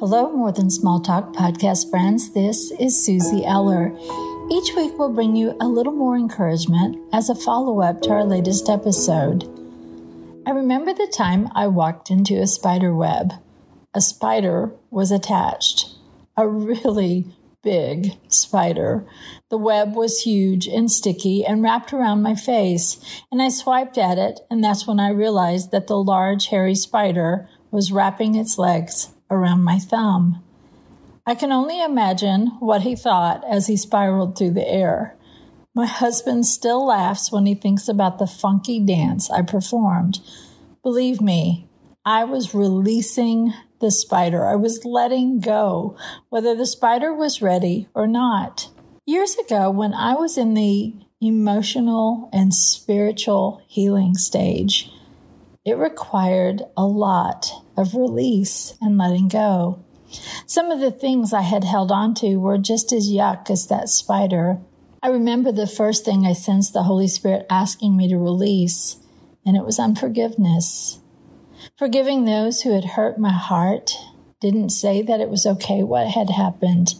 Hello, More Than Small Talk podcast friends. This is Suzie Eller. Each week we'll bring you a little more encouragement as a follow up to our latest episode. I remember the time I walked into a spider web. A spider was attached, a really big spider. The web was huge and sticky and wrapped around my face, and I swiped at it, and that's when I realized that the large, hairy spider was wrapping its legs around my thumb. I can only imagine what he thought as he spiraled through the air. My husband still laughs when he thinks about the funky dance I performed. Believe me, I was releasing the spider. I was letting go, whether the spider was ready or not. Years ago, when I was in the emotional and spiritual healing stage, it required a lot of release and letting go. Some of the things I had held on to were just as yuck as that spider. I remember the first thing I sensed the Holy Spirit asking me to release, and it was unforgiveness. Forgiving those who had hurt my heart didn't say that it was okay what had happened,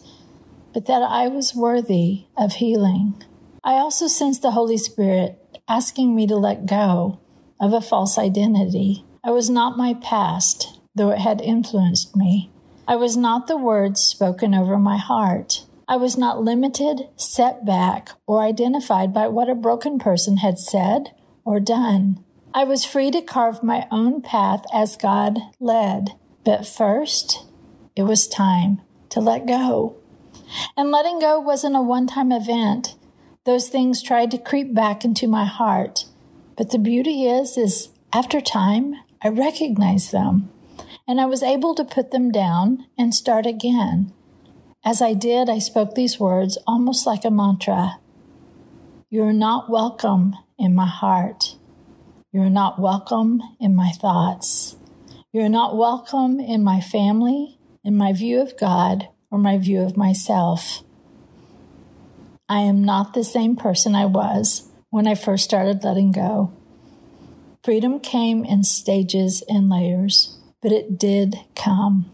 but that I was worthy of healing. I also sensed the Holy Spirit asking me to let go of a false identity. I was not my past, though it had influenced me. I was not the words spoken over my heart. I was not limited, set back, or identified by what a broken person had said or done. I was free to carve my own path as God led. But first, it was time to let go. And letting go wasn't a one time event. Those things tried to creep back into my heart. But the beauty is, is after time, I recognized them and I was able to put them down and start again. As I did, I spoke these words almost like a mantra. You're not welcome in my heart. You're not welcome in my thoughts. You're not welcome in my family, in my view of God, or my view of myself. I am not the same person I was when I first started letting go. Freedom came in stages and layers, but it did come.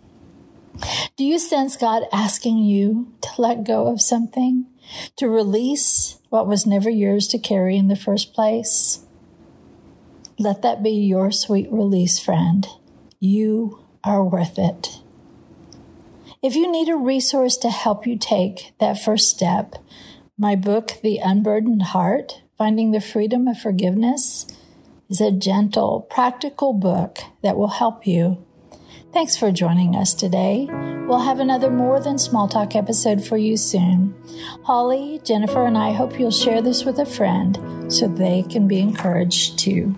Do you sense God asking you to let go of something, to release what was never yours to carry in the first place? Let that be your sweet release, friend. You are worth it. If you need a resource to help you take that first step, my book, The Unburdened Heart Finding the Freedom of Forgiveness is a gentle, practical book that will help you. Thanks for joining us today. We'll have another More Than Small Talk episode for you soon. Holly, Jennifer, and I hope you'll share this with a friend so they can be encouraged too.